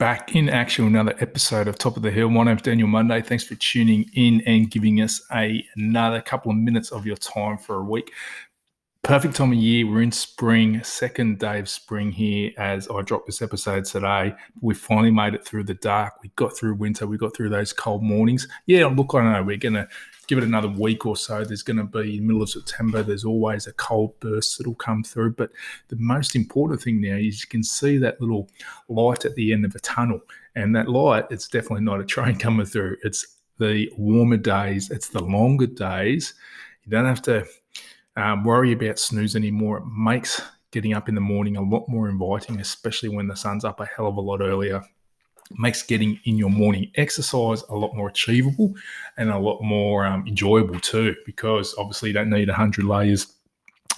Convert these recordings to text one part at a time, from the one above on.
back in action another episode of Top of the Hill. My name's Daniel Monday. Thanks for tuning in and giving us a, another couple of minutes of your time for a week. Perfect time of year. We're in spring, second day of spring here as I drop this episode today. We finally made it through the dark. We got through winter. We got through those cold mornings. Yeah, look, I know we're going to give it another week or so. There's going to be in the middle of September, there's always a cold burst that'll come through. But the most important thing now is you can see that little light at the end of a tunnel. And that light, it's definitely not a train coming through. It's the warmer days, it's the longer days. You don't have to um, worry about snooze anymore. It makes getting up in the morning a lot more inviting, especially when the sun's up a hell of a lot earlier makes getting in your morning exercise a lot more achievable and a lot more um, enjoyable too, because obviously you don't need 100 layers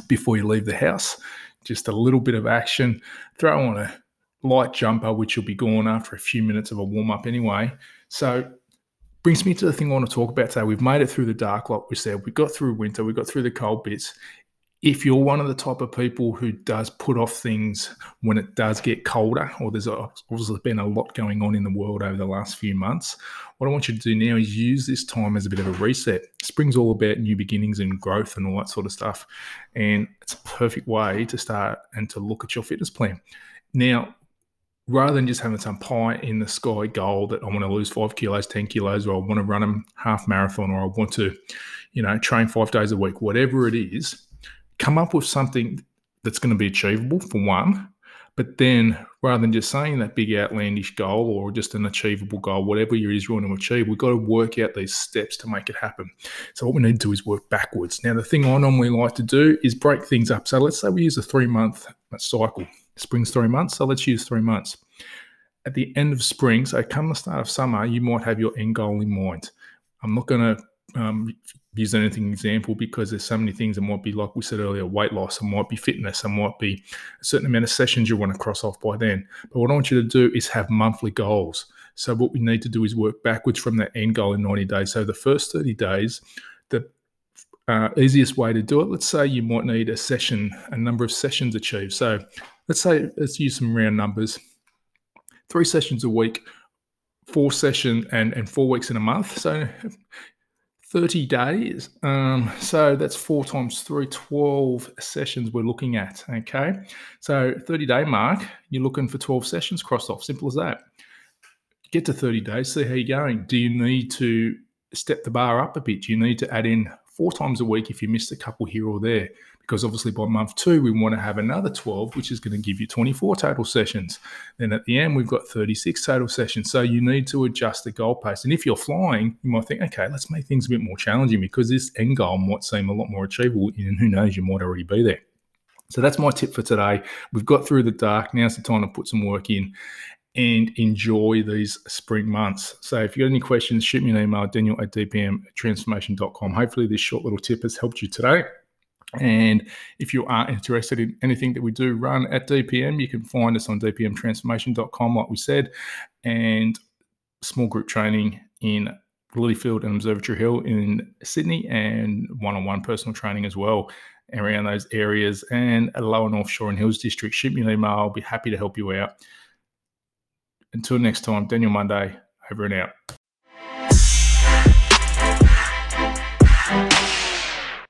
before you leave the house. Just a little bit of action, throw on a light jumper, which will be gone after a few minutes of a warm up anyway. So, brings me to the thing I want to talk about today. We've made it through the dark, like we said. We got through winter, we got through the cold bits if you're one of the type of people who does put off things when it does get colder, or there's obviously been a lot going on in the world over the last few months, what I want you to do now is use this time as a bit of a reset. Spring's all about new beginnings and growth and all that sort of stuff. And it's a perfect way to start and to look at your fitness plan. Now, rather than just having some pie in the sky goal that I want to lose five kilos, 10 kilos, or I want to run a half marathon, or I want to, you know, train five days a week, whatever it is come up with something that's going to be achievable for one. But then rather than just saying that big outlandish goal or just an achievable goal, whatever it is you want to achieve, we've got to work out these steps to make it happen. So what we need to do is work backwards. Now, the thing I normally like to do is break things up. So let's say we use a three month cycle. Spring's three months. So let's use three months. At the end of spring, so come the start of summer, you might have your end goal in mind. I'm not going to um, use anything example because there's so many things that might be like we said earlier weight loss and might be fitness and might be a certain amount of sessions you want to cross off by then. But what i want you to do is have monthly goals. So what we need to do is work backwards from that end goal in 90 days. So the first 30 days the uh, easiest way to do it let's say you might need a session a number of sessions achieved. So let's say let's use some round numbers. Three sessions a week four session and, and four weeks in a month. So 30 days. Um, so that's four times three, 12 sessions we're looking at. Okay. So 30 day mark, you're looking for 12 sessions crossed off. Simple as that. Get to 30 days, see how you're going. Do you need to step the bar up a bit? Do you need to add in four times a week if you missed a couple here or there? Because obviously by month two, we want to have another 12, which is going to give you 24 total sessions. Then at the end, we've got 36 total sessions. So you need to adjust the goal pace. And if you're flying, you might think, okay, let's make things a bit more challenging because this end goal might seem a lot more achievable. And who knows, you might already be there. So that's my tip for today. We've got through the dark. Now's the time to put some work in and enjoy these spring months. So if you've got any questions, shoot me an email, daniel at dpmtransformation.com. Hopefully this short little tip has helped you today. And if you are interested in anything that we do run at DPM, you can find us on dpmtransformation.com, like we said, and small group training in Lilyfield and Observatory Hill in Sydney, and one on one personal training as well around those areas and lower North Shore and Hills District. Shoot me an email. I'll be happy to help you out. Until next time, Daniel Monday, over and out.